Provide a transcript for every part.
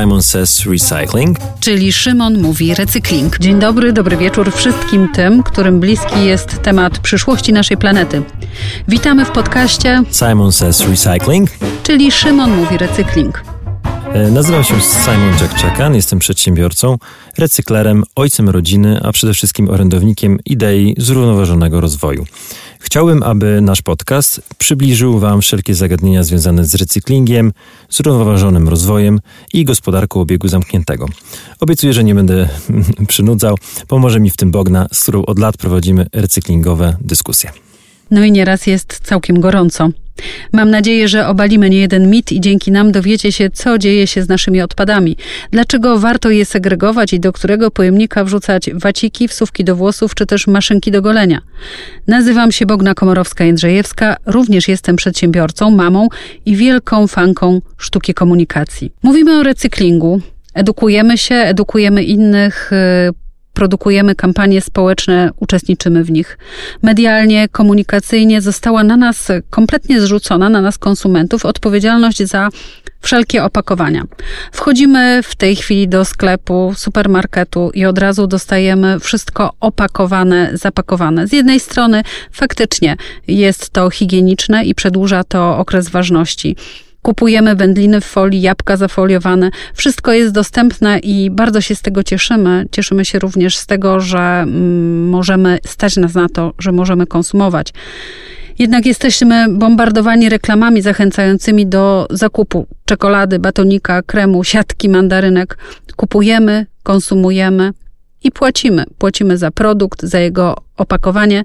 Simon Says Recycling. Czyli Szymon mówi recykling. Dzień dobry, dobry wieczór wszystkim tym, którym bliski jest temat przyszłości naszej planety. Witamy w podcaście Simon Says Recycling. Czyli Szymon mówi recykling. E, nazywam się Simon Jack jestem przedsiębiorcą, recyklerem, ojcem rodziny, a przede wszystkim orędownikiem idei zrównoważonego rozwoju. Chciałbym, aby nasz podcast przybliżył Wam wszelkie zagadnienia związane z recyklingiem, zrównoważonym rozwojem i gospodarką obiegu zamkniętego. Obiecuję, że nie będę przynudzał. Pomoże mi w tym Bogna, z którą od lat prowadzimy recyklingowe dyskusje. No i nieraz jest całkiem gorąco. Mam nadzieję, że obalimy niejeden mit i dzięki nam dowiecie się, co dzieje się z naszymi odpadami. Dlaczego warto je segregować i do którego pojemnika wrzucać waciki, wsówki do włosów czy też maszynki do golenia. Nazywam się Bogna Komorowska-Jędrzejewska, również jestem przedsiębiorcą, mamą i wielką fanką sztuki komunikacji. Mówimy o recyklingu, Edukujemy się, edukujemy innych, y, produkujemy kampanie społeczne, uczestniczymy w nich. Medialnie, komunikacyjnie została na nas kompletnie zrzucona, na nas konsumentów, odpowiedzialność za wszelkie opakowania. Wchodzimy w tej chwili do sklepu, supermarketu i od razu dostajemy wszystko opakowane, zapakowane. Z jednej strony faktycznie jest to higieniczne i przedłuża to okres ważności. Kupujemy wędliny w folii, jabłka zafoliowane. Wszystko jest dostępne i bardzo się z tego cieszymy. Cieszymy się również z tego, że mm, możemy stać nas na to, że możemy konsumować. Jednak jesteśmy bombardowani reklamami zachęcającymi do zakupu czekolady, batonika, kremu, siatki, mandarynek. Kupujemy, konsumujemy i płacimy. Płacimy za produkt, za jego opakowanie,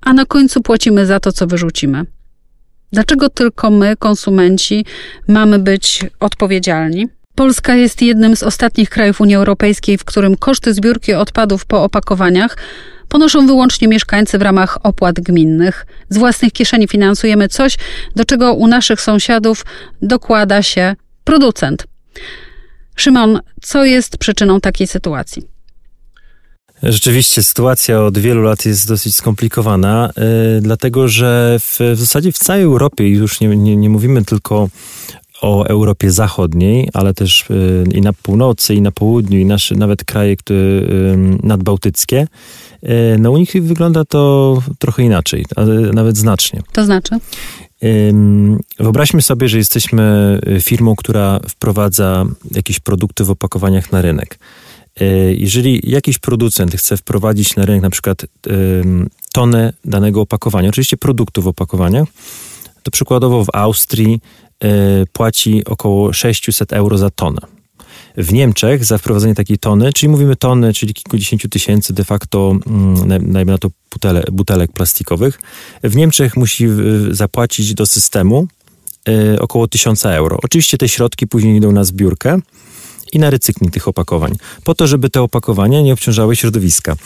a na końcu płacimy za to, co wyrzucimy. Dlaczego tylko my, konsumenci, mamy być odpowiedzialni? Polska jest jednym z ostatnich krajów Unii Europejskiej, w którym koszty zbiórki odpadów po opakowaniach ponoszą wyłącznie mieszkańcy w ramach opłat gminnych. Z własnych kieszeni finansujemy coś, do czego u naszych sąsiadów dokłada się producent. Szymon, co jest przyczyną takiej sytuacji? Rzeczywiście sytuacja od wielu lat jest dosyć skomplikowana, yy, dlatego że w, w zasadzie w całej Europie, już nie, nie, nie mówimy tylko o Europie Zachodniej, ale też yy, i na północy, i na południu, i nasze nawet kraje które, yy, nadbałtyckie, no u nich wygląda to trochę inaczej, nawet znacznie. To znaczy? Wyobraźmy sobie, że jesteśmy firmą, która wprowadza jakieś produkty w opakowaniach na rynek. E, jeżeli jakiś producent chce wprowadzić na rynek na przykład tonę danego opakowania, oczywiście produktu w opakowaniach, to przykładowo w Austrii e, płaci około 600 euro za tonę. W Niemczech za wprowadzenie takiej tony, czyli mówimy tony, czyli kilkudziesięciu tysięcy de facto, najmniej na to butele, butelek plastikowych, w Niemczech musi zapłacić do systemu e, około 1000 euro. Oczywiście te środki później idą na zbiórkę, i na recykling tych opakowań, po to, żeby te opakowania nie obciążały środowiska.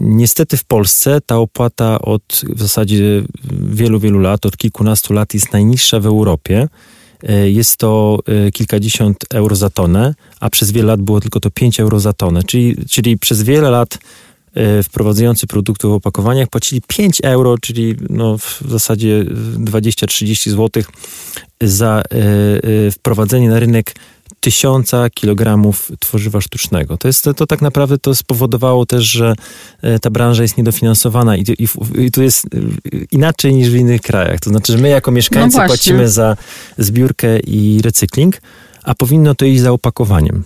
Niestety w Polsce ta opłata od w zasadzie wielu, wielu lat, od kilkunastu lat jest najniższa w Europie. Y, jest to y, kilkadziesiąt euro za tonę, a przez wiele lat było tylko to 5 euro za tonę. Czyli, czyli przez wiele lat y, wprowadzający produkty w opakowaniach płacili 5 euro, czyli no w zasadzie 20-30 zł za wprowadzenie na rynek tysiąca kilogramów tworzywa sztucznego. To, jest, to, tak naprawdę to spowodowało też, że e, ta branża jest niedofinansowana i, i, i tu jest e, inaczej niż w innych krajach. To znaczy, że my jako mieszkańcy no płacimy za zbiórkę i recykling, a powinno to iść za opakowaniem.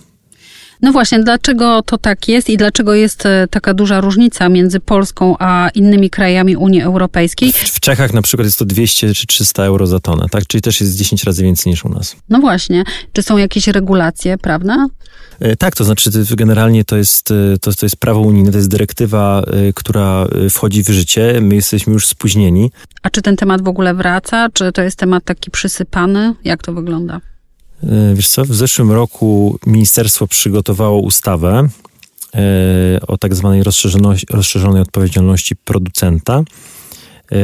No właśnie, dlaczego to tak jest i dlaczego jest e, taka duża różnica między Polską a innymi krajami Unii Europejskiej? W, Czechach na przykład jest to 200 czy 300 euro za tonę, tak? Czyli też jest 10 razy więcej niż u nas. No właśnie. Czy są jakieś regulacje, prawda? E, tak, to znaczy generalnie to jest, e, to, to jest prawo unijne, to jest dyrektywa, która wchodzi w życie. My jesteśmy już spóźnieni. A czy ten temat w ogóle wraca? Czy to jest temat taki przysypany? Jak to wygląda? E, wiesz co, w zeszłym roku ministerstwo przygotowało ustawę e, o tak zwanej rozszerzonej odpowiedzialności producenta. E,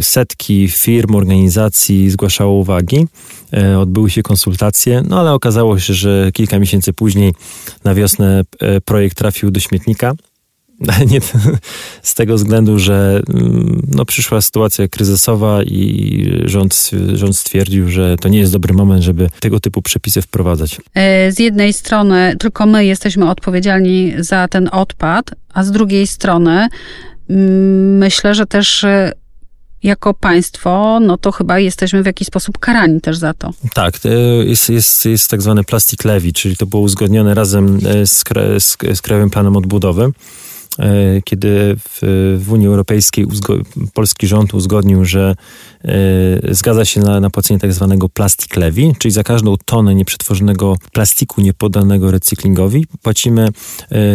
setki firm, organizacji zgłaszało uwagi, odbyły się konsultacje, no ale okazało się, że kilka miesięcy później na wiosnę projekt trafił do śmietnika Nie, z tego względu, że mm, no, przyszła sytuacja kryzysowa i rząd, rząd stwierdził, że to nie jest dobry moment, żeby tego typu przepisy wprowadzać. E, z jednej strony tylko my jesteśmy odpowiedzialni za ten odpad, a z drugiej strony mm, myślę, że też e, jako państwo, no to chyba jesteśmy w jakiś sposób karani też za to. Tak, jest, jest, jest tak zwany plastik levy, czyli to było uzgodnione razem e, z, z, z Krajowym Planem Odbudowy. E, kiedy w, w Unii Europejskiej polski rząd uzgodnił, że e, zgadza się na, na płacenie tak zwanego plastik levy, czyli za każdą tonę nieprzetworzonego plastiku niepoddanego recyklingowi płacimy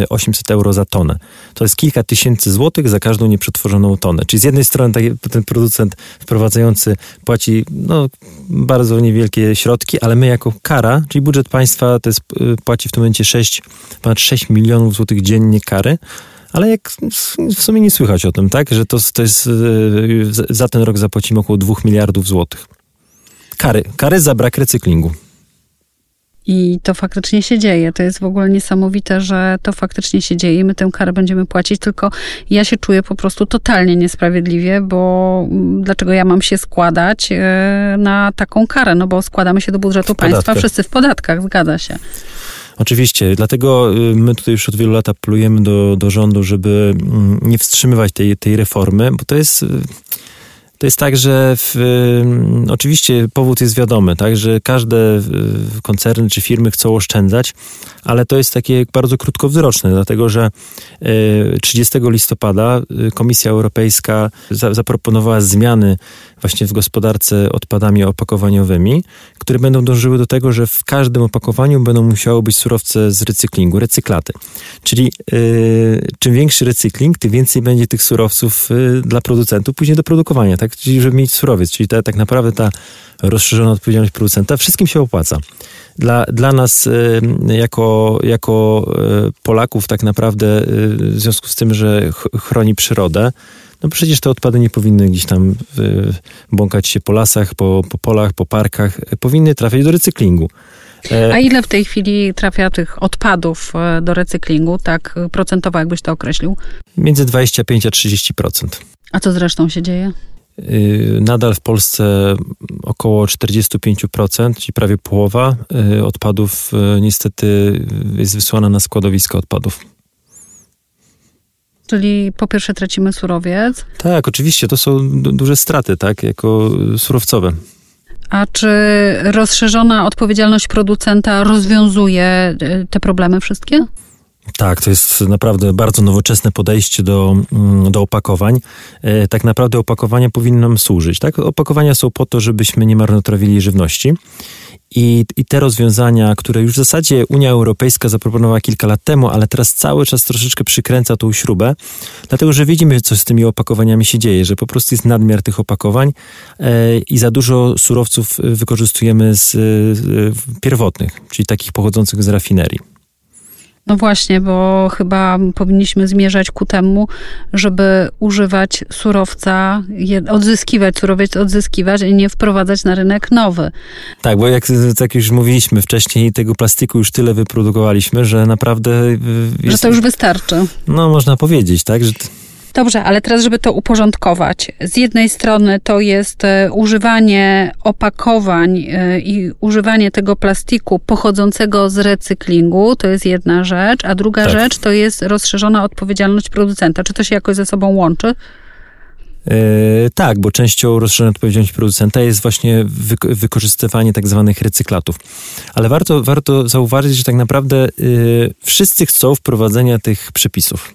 800 e, euro za tonę. To jest kilka tysięcy złotych za każdą nieprzetworzoną tonę. Czyli z jednej strony ten producent wprowadzający płaci no, bardzo niewielkie środki, ale my jako kara, czyli budżet państwa to jest, płaci w tym momencie 6, ponad 6 milionów złotych dziennie kary, ale jak w sumie nie słychać o tym, tak? Że to, to jest e, za ten rok zapłacimy około 2 miliardów złotych. Kary, kary za brak recyklingu. I to faktycznie się dzieje. To jest w ogóle niesamowite, że to faktycznie się dzieje i my tę karę będziemy płacić, tylko ja się czuję po prostu totalnie niesprawiedliwie, bo mm, dlaczego ja mam się składać e, na taką karę? No bo składamy się do budżetu państwa, wszyscy w podatkach, zgadza się. Oczywiście, dlatego y, my tutaj już od wielu lat apelujemy do, do rządu, żeby mm, nie wstrzymywać tej, tej reformy, bo to jest y, to jest tak, że w, y, oczywiście powód jest wiadomy, tak, że każde y, koncerny czy firmy chcą oszczędzać, ale to jest takie bardzo krótkowzroczne, dlatego że y, 30 listopada y, Komisja Europejska za, zaproponowała zmiany właśnie w gospodarce odpadami opakowaniowymi, które będą dążyły do tego, że w każdym opakowaniu będą musiały być surowce z recyklingu, recyklaty. Czyli y, czym większy recykling, tym więcej będzie tych surowców y, dla producentów później do produkowania, tak? Czyli żeby mieć surowiec, czyli ta, tak naprawdę ta rozszerzona odpowiedzialność producenta wszystkim się opłaca. Dla, dla nas y, jako, jako y, Polaków tak naprawdę y, w związku z tym, że chroni przyrodę, no przecież te odpady nie powinny gdzieś tam błąkać się po lasach, po, po polach, po parkach, powinny trafiać do recyklingu. E, a ile w tej chwili trafia tych odpadów e, do recyklingu, tak procentowo jakbyś to określił? Między 25 a 30%. A co zresztą się dzieje? Y, nadal w Polsce około 45%, czyli prawie połowa y, odpadów y, niestety jest wysłana na składowiska odpadów. Czyli po pierwsze tracimy surowiec? Tak, oczywiście, to są duże straty, tak, jako surowcowe. A czy rozszerzona odpowiedzialność producenta rozwiązuje te problemy wszystkie? Tak, to jest naprawdę bardzo nowoczesne podejście do, mm, do opakowań. E, tak naprawdę opakowania powinny nam służyć. Tak? Opakowania są po to, żebyśmy nie marnotrawili żywności. I, I te rozwiązania, które już w zasadzie Unia Europejska zaproponowała kilka lat temu, ale teraz cały czas troszeczkę przykręca tą śrubę, dlatego że widzimy, co z tymi opakowaniami się dzieje, że po prostu jest nadmiar tych opakowań e, i za dużo surowców wykorzystujemy z pierwotnych, czyli takich pochodzących z rafinerii. No właśnie, bo chyba powinniśmy zmierzać ku temu, żeby używać surowca, odzyskiwać surowiec, odzyskiwać i nie wprowadzać na rynek nowy. Tak, bo jak, jak już mówiliśmy wcześniej, tego plastiku już tyle wyprodukowaliśmy, że naprawdę... Jest, że to już wystarczy. No, można powiedzieć, tak, że... Dobrze, ale teraz, żeby to uporządkować. Z jednej strony to jest e, używanie opakowań e, i używanie tego plastiku pochodzącego z recyklingu, to jest jedna rzecz, a druga tak. rzecz to jest rozszerzona odpowiedzialność producenta. Czy to się jakoś ze sobą łączy? Yy, tak, bo częścią rozszerzonej odpowiedzialności producenta jest właśnie wy wykorzystywanie tak zwanych recyklatów. Ale warto, warto zauważyć, że tak naprawdę yy, wszyscy chcą wprowadzenia tych przepisów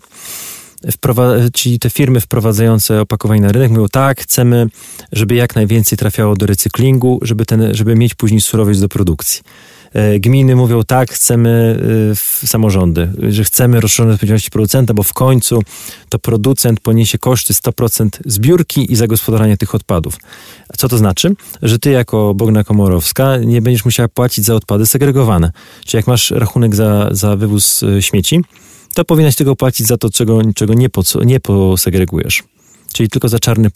czyli te firmy wprowadzające opakowanie na rynek mówią tak, chcemy, żeby jak najwięcej trafiało do recyklingu, żeby, ten, żeby mieć później surowiec do produkcji. E, gminy mówią tak, chcemy e, samorządy, że chcemy rozszerzonej odpowiedzialności producenta, bo w końcu to producent poniesie koszty 100% zbiórki i zagospodarowania tych odpadów. Co to znaczy? Że ty jako Bogna Komorowska nie będziesz musiała płacić za odpady segregowane. Czyli jak masz rachunek za, za wywóz e, śmieci, to powinnaś tego płacić za to, czego, czego nie, po, nie posegregujesz. Czyli tylko za czarny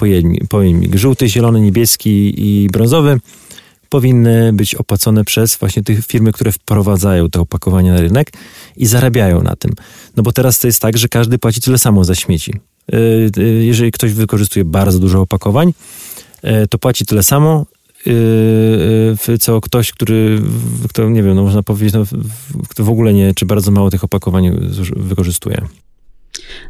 pojemnik. Żółty, zielony, niebieski i brązowy powinny być opłacone przez właśnie tych firmy, które wprowadzają te opakowania na rynek i zarabiają na tym. No bo teraz to jest tak, że każdy płaci tyle samo za śmieci. Y, y, jeżeli ktoś wykorzystuje bardzo dużo opakowań, y, to płaci tyle samo, co ktoś, który, kto, nie wiem, no można powiedzieć, no, kto w ogóle nie, czy bardzo mało tych opakowań wykorzystuje.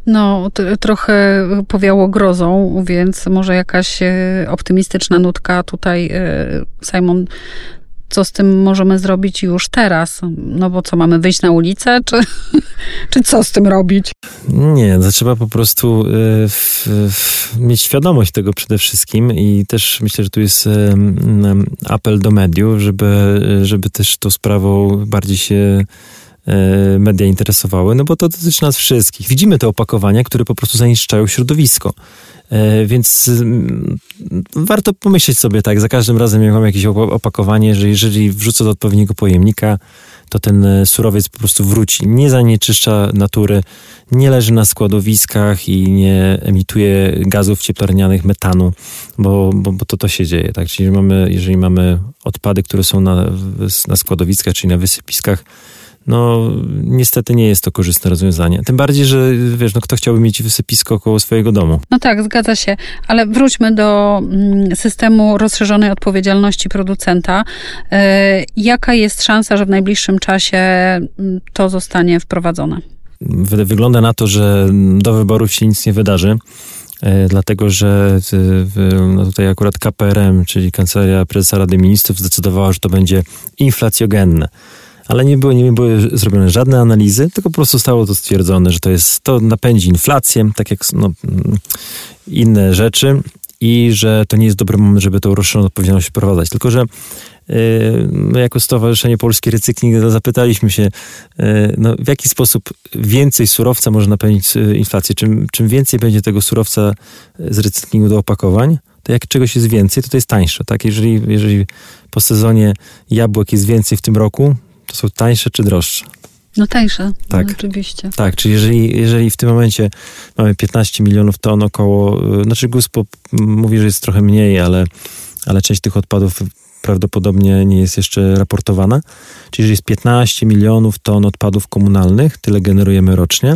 No, trochę powiało grozą, więc może jakaś e, optymistyczna nutka tutaj, e, Simon, co z tym możemy zrobić już teraz? No bo co, mamy wyjść na ulicę, czy, czy co z tym robić? Nie, to trzeba po prostu y, mieć świadomość tego przede wszystkim i też myślę, że tu jest apel do mediów, żeby, żeby też tą sprawą bardziej się E, media interesowały, no bo to dotyczy nas wszystkich. Widzimy te opakowania, które po prostu zanieczyszczają środowisko. E, więc mm, warto pomyśleć sobie tak, za każdym razem jak mam jakieś opakowanie, że jeżeli wrzucę do odpowiedniego pojemnika, to ten e, surowiec po prostu wróci. Nie zanieczyszcza natury, nie leży na składowiskach i nie emituje gazów cieplarnianych, metanu, bo, bo, bo to to się dzieje. Tak? Czyli mamy, jeżeli mamy odpady, które są na, na składowiskach, czyli na wysypiskach, no niestety nie jest to korzystne rozwiązanie. Tym bardziej, że wiesz, no kto chciałby mieć wysypisko koło swojego domu? No tak, zgadza się, ale wróćmy do mm, systemu rozszerzonej odpowiedzialności producenta. E, jaka jest szansa, że w najbliższym czasie mm, to zostanie wprowadzone? Wygląda na to, że do wyborów się nic nie wydarzy e, dlatego że no tutaj akurat KPRM, czyli Kancelaria Prezesa Rady Ministrów, zdecydowała, że to będzie inflacjogenne ale nie były, nie były zrobione żadne analizy, tylko po prostu zostało to stwierdzone, że to jest, to napędzi inflację, tak jak no, inne rzeczy i że to nie jest dobry moment, żeby tą rozszerzoną odpowiedzialność wprowadzać. Tylko, że my jako Stowarzyszenie Polski Recykling zapytaliśmy się, y, no, w jaki sposób więcej surowca może napędzić y, inflację. Czym, czym więcej będzie tego surowca z recyklingu do opakowań, to jak czegoś jest więcej, to to jest tańsze. Tak? Jeżeli, jeżeli po sezonie jabłek jest więcej w tym roku, to są tańsze czy droższe? No tańsze, tak. No, oczywiście. Tak, czyli jeżeli, jeżeli w tym momencie mamy 15 milionów ton około, y, znaczy GUSPO mówi, że jest trochę mniej, ale, ale część tych odpadów prawdopodobnie nie jest jeszcze raportowana. Czyli jeżeli jest 15 milionów ton odpadów komunalnych, tyle generujemy rocznie,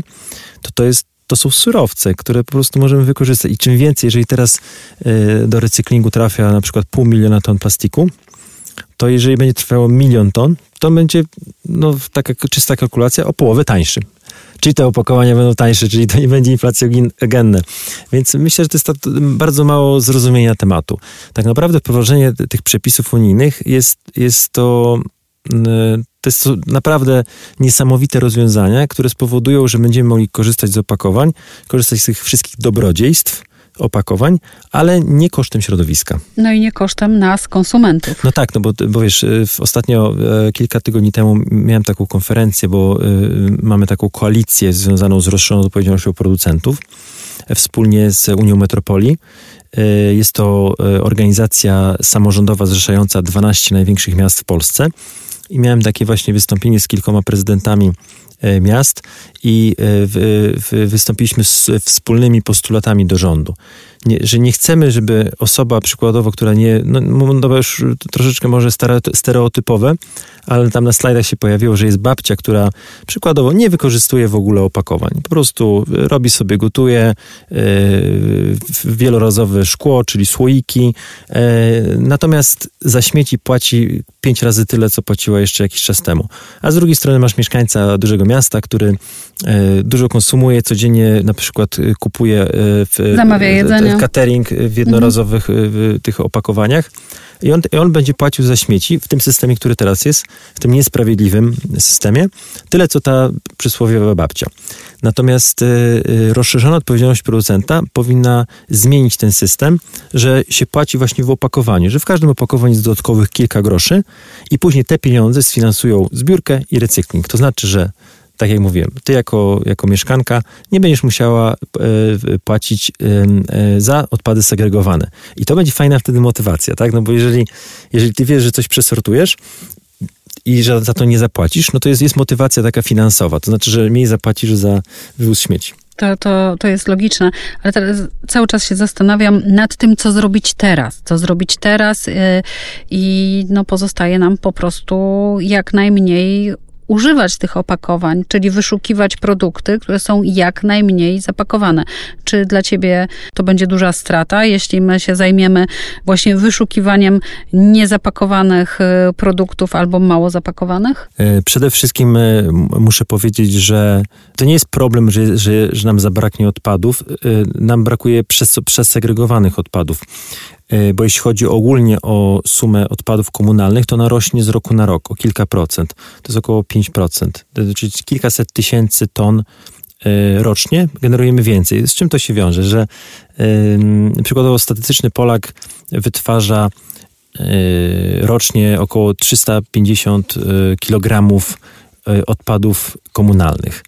to to jest to są surowce, które po prostu możemy wykorzystać. I czym więcej, jeżeli teraz y, do recyklingu trafia na przykład pół miliona ton plastiku, to jeżeli będzie trwało milion ton, to będzie no, taka czysta kalkulacja o połowę tańszy. Czyli te opakowania będą tańsze, czyli to nie będzie inflacjogenne. Więc myślę, że to jest bardzo mało zrozumienia tematu. Tak naprawdę wprowadzenie tych przepisów unijnych jest, jest to to jest naprawdę niesamowite rozwiązania, które spowodują, że będziemy mogli korzystać z opakowań, korzystać z tych wszystkich dobrodziejstw, opakowań, ale nie kosztem środowiska. No i nie kosztem nas, konsumentów. No tak, no bo, bo wiesz, y, ostatnio e, kilka tygodni temu miałem taką konferencję, bo y, mamy taką koalicję związaną z rozszerzoną odpowiedzialnością producentów e, wspólnie z Unią Metropolii. E, jest to organizacja samorządowa zrzeszająca 12 największych miast w Polsce. I miałem takie właśnie wystąpienie z kilkoma prezydentami E, miast i e, wystąpiliśmy z wspólnymi postulatami do rządu nie, że nie chcemy, żeby osoba przykładowo, która nie, no, no już troszeczkę może stereotypowe, ale tam na slajdach się pojawiło, że jest babcia, która przykładowo nie wykorzystuje w ogóle opakowań. Po prostu robi sobie, gotuje yy, wielorazowe szkło, czyli słoiki, yy, natomiast za śmieci płaci pięć razy tyle, co płaciła jeszcze jakiś czas temu. A z drugiej strony masz mieszkańca dużego miasta, który dużo konsumuje, codziennie na przykład kupuje w, Zamawia jedzenie catering w jednorazowych mhm. tych opakowaniach. I on, I on będzie płacił za śmieci w tym systemie, który teraz jest, w tym niesprawiedliwym systemie, tyle co ta przysłowiowa babcia. Natomiast rozszerzona odpowiedzialność producenta powinna zmienić ten system, że się płaci właśnie w opakowaniu, że w każdym opakowaniu jest dodatkowych kilka groszy i później te pieniądze sfinansują zbiórkę i recykling. To znaczy, że tak jak mówiłem, ty jako, jako mieszkanka nie będziesz musiała e, płacić e, za odpady segregowane. I to będzie fajna wtedy motywacja, tak? No bo jeżeli, jeżeli ty wiesz, że coś przesortujesz i że za to nie zapłacisz, no to jest, jest motywacja taka finansowa. To znaczy, że mniej zapłacisz za wywóz śmieci. To, to, to jest logiczne, ale teraz cały czas się zastanawiam nad tym, co zrobić teraz. Co zrobić teraz yy, i no, pozostaje nam po prostu jak najmniej używać tych opakowań, czyli wyszukiwać produkty, które są jak najmniej zapakowane. Czy dla ciebie to będzie duża strata, jeśli my się zajmiemy właśnie wyszukiwaniem niezapakowanych e, produktów albo mało zapakowanych? E, przede wszystkim e, muszę powiedzieć, że to nie jest problem, że, że, że nam zabraknie odpadów. Nam brakuje przesegregowanych odpadów. E, bo jeśli chodzi ogólnie o sumę odpadów komunalnych, to ona rośnie z roku na rok o kilka procent. To jest około 5%, czyli kilkaset tysięcy ton e, rocznie generujemy więcej. Z czym to się wiąże? Że yy, przykładowo statystyczny Polak wytwarza yy, rocznie około 350 kg odpadów komunalnych.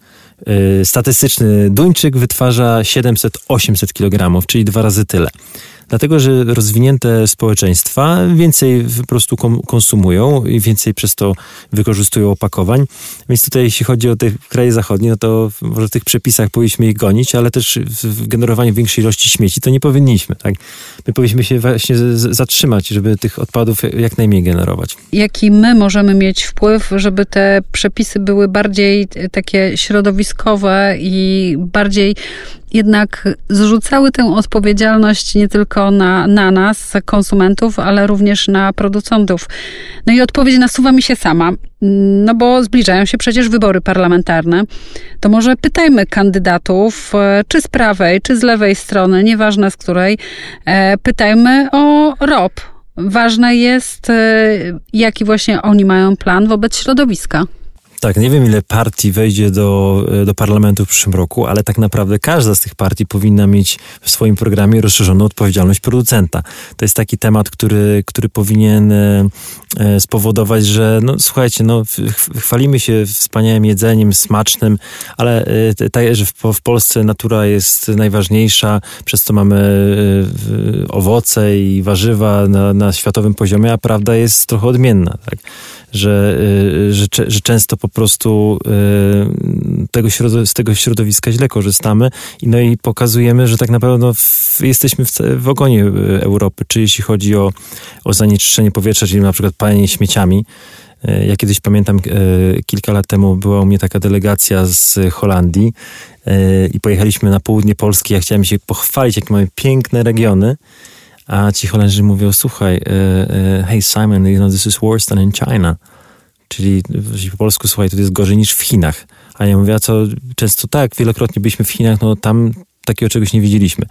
Statystyczny Duńczyk wytwarza 700-800 kg, czyli dwa razy tyle. Dlatego, że rozwinięte społeczeństwa więcej po prostu konsumują i więcej przez to wykorzystują opakowań. Więc tutaj, jeśli chodzi o te kraje zachodnie, no to może w tych przepisach powinniśmy ich gonić, ale też w generowaniu większej ilości śmieci to nie powinniśmy. Tak? My powinniśmy się właśnie zatrzymać, żeby tych odpadów jak najmniej generować. Jaki my możemy mieć wpływ, żeby te przepisy były bardziej takie środowiskowe i bardziej jednak zrzucały tę odpowiedzialność nie tylko na, na nas, konsumentów, ale również na producentów. No i odpowiedź nasuwa mi się sama, no bo zbliżają się przecież wybory parlamentarne. To może pytajmy kandydatów, e, czy z prawej, czy z lewej strony, nieważne z której, e, pytajmy o ROP. Ważne jest, e, jaki właśnie oni mają plan wobec środowiska. Tak, nie wiem ile partii wejdzie do, do parlamentu w przyszłym roku, ale tak naprawdę każda z tych partii powinna mieć w swoim programie rozszerzoną odpowiedzialność producenta. To jest taki temat, który, który powinien e, e, spowodować, że no słuchajcie, no chwalimy się wspaniałym jedzeniem, smacznym, ale e, tak, że w Polsce natura jest najważniejsza, przez co mamy owoce i warzywa na, na światowym poziomie, a prawda jest trochę odmienna, tak? że, że, że często po prostu y, tego z tego środowiska źle korzystamy i no i pokazujemy, że tak naprawdę w, jesteśmy w, w ogonie y, Europy, czy jeśli chodzi o, o zanieczyszczenie powietrza, czyli na przykład palenie śmieciami. Y, ja kiedyś pamiętam, kilka lat temu była u mnie taka delegacja z Holandii i pojechaliśmy na południe Polski. Ja chciałem się pochwalić, jakie mamy piękne regiony. A ci Holendrzy mówią, słuchaj, hey Simon, you know, this is worse than in China. Czyli po polsku, słuchaj, to jest gorzej niż w Chinach. A ja mówię, a co często tak, wielokrotnie byliśmy w Chinach, no tam takiego czegoś nie widzieliśmy.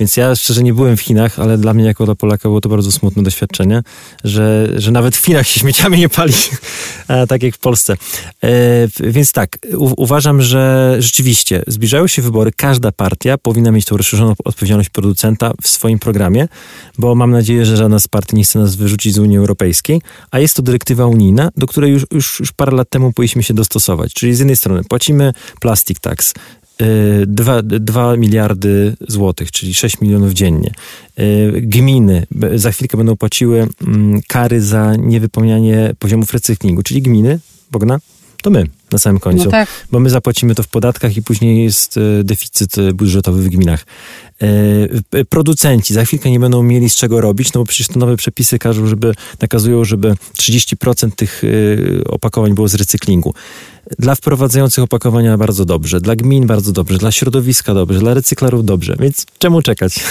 Więc ja szczerze nie byłem w Chinach, ale dla mnie jako dla Polaka było to bardzo smutne doświadczenie, że, że nawet w Chinach się śmieciami nie pali, tak jak w Polsce. E, więc tak, u, uważam, że rzeczywiście zbliżają się wybory. Każda partia powinna mieć tą rozszerzoną odpowiedzialność producenta w swoim programie, bo mam nadzieję, że żadna z partii nie chce nas wyrzucić z Unii Europejskiej, a jest to dyrektywa unijna, do której już, już, już parę lat temu powinniśmy się dostosować. Czyli z jednej strony płacimy plastic tax, 2, 2 miliardy złotych, czyli 6 milionów dziennie. Y, gminy za chwilkę będą płaciły mm, kary za niewypełnianie poziomów recyklingu, czyli gminy, Bogna, to my na samym końcu, no tak. bo my zapłacimy to w podatkach i później jest y, deficyt y, budżetowy w gminach. Producenci za chwilkę nie będą mieli z czego robić, no bo przecież te nowe przepisy każą, żeby, nakazują, żeby 30% tych opakowań było z recyklingu. Dla wprowadzających opakowania bardzo dobrze, dla gmin bardzo dobrze, dla środowiska dobrze, dla recyklarów dobrze, więc czemu czekać?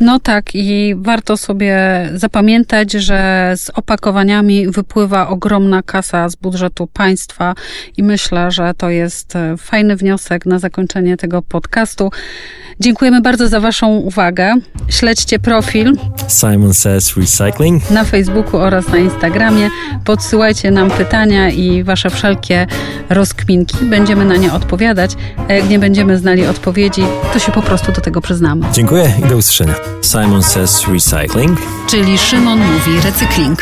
No tak, i warto sobie zapamiętać, że z opakowaniami wypływa ogromna kasa z budżetu państwa i myślę, że to jest fajny wniosek na zakończenie tego podcastu. Dziękujemy bardzo za Waszą uwagę. Śledźcie profil Simon Says Recycling na Facebooku oraz na Instagramie. Podsyłajcie nam pytania i Wasze wszelkie rozkminki. Będziemy na nie odpowiadać. A jak nie będziemy znali odpowiedzi, to się po prostu do tego przyznamy. Dziękuję i do usłyszenia. Simon Says Recycling, czyli Szymon mówi recykling.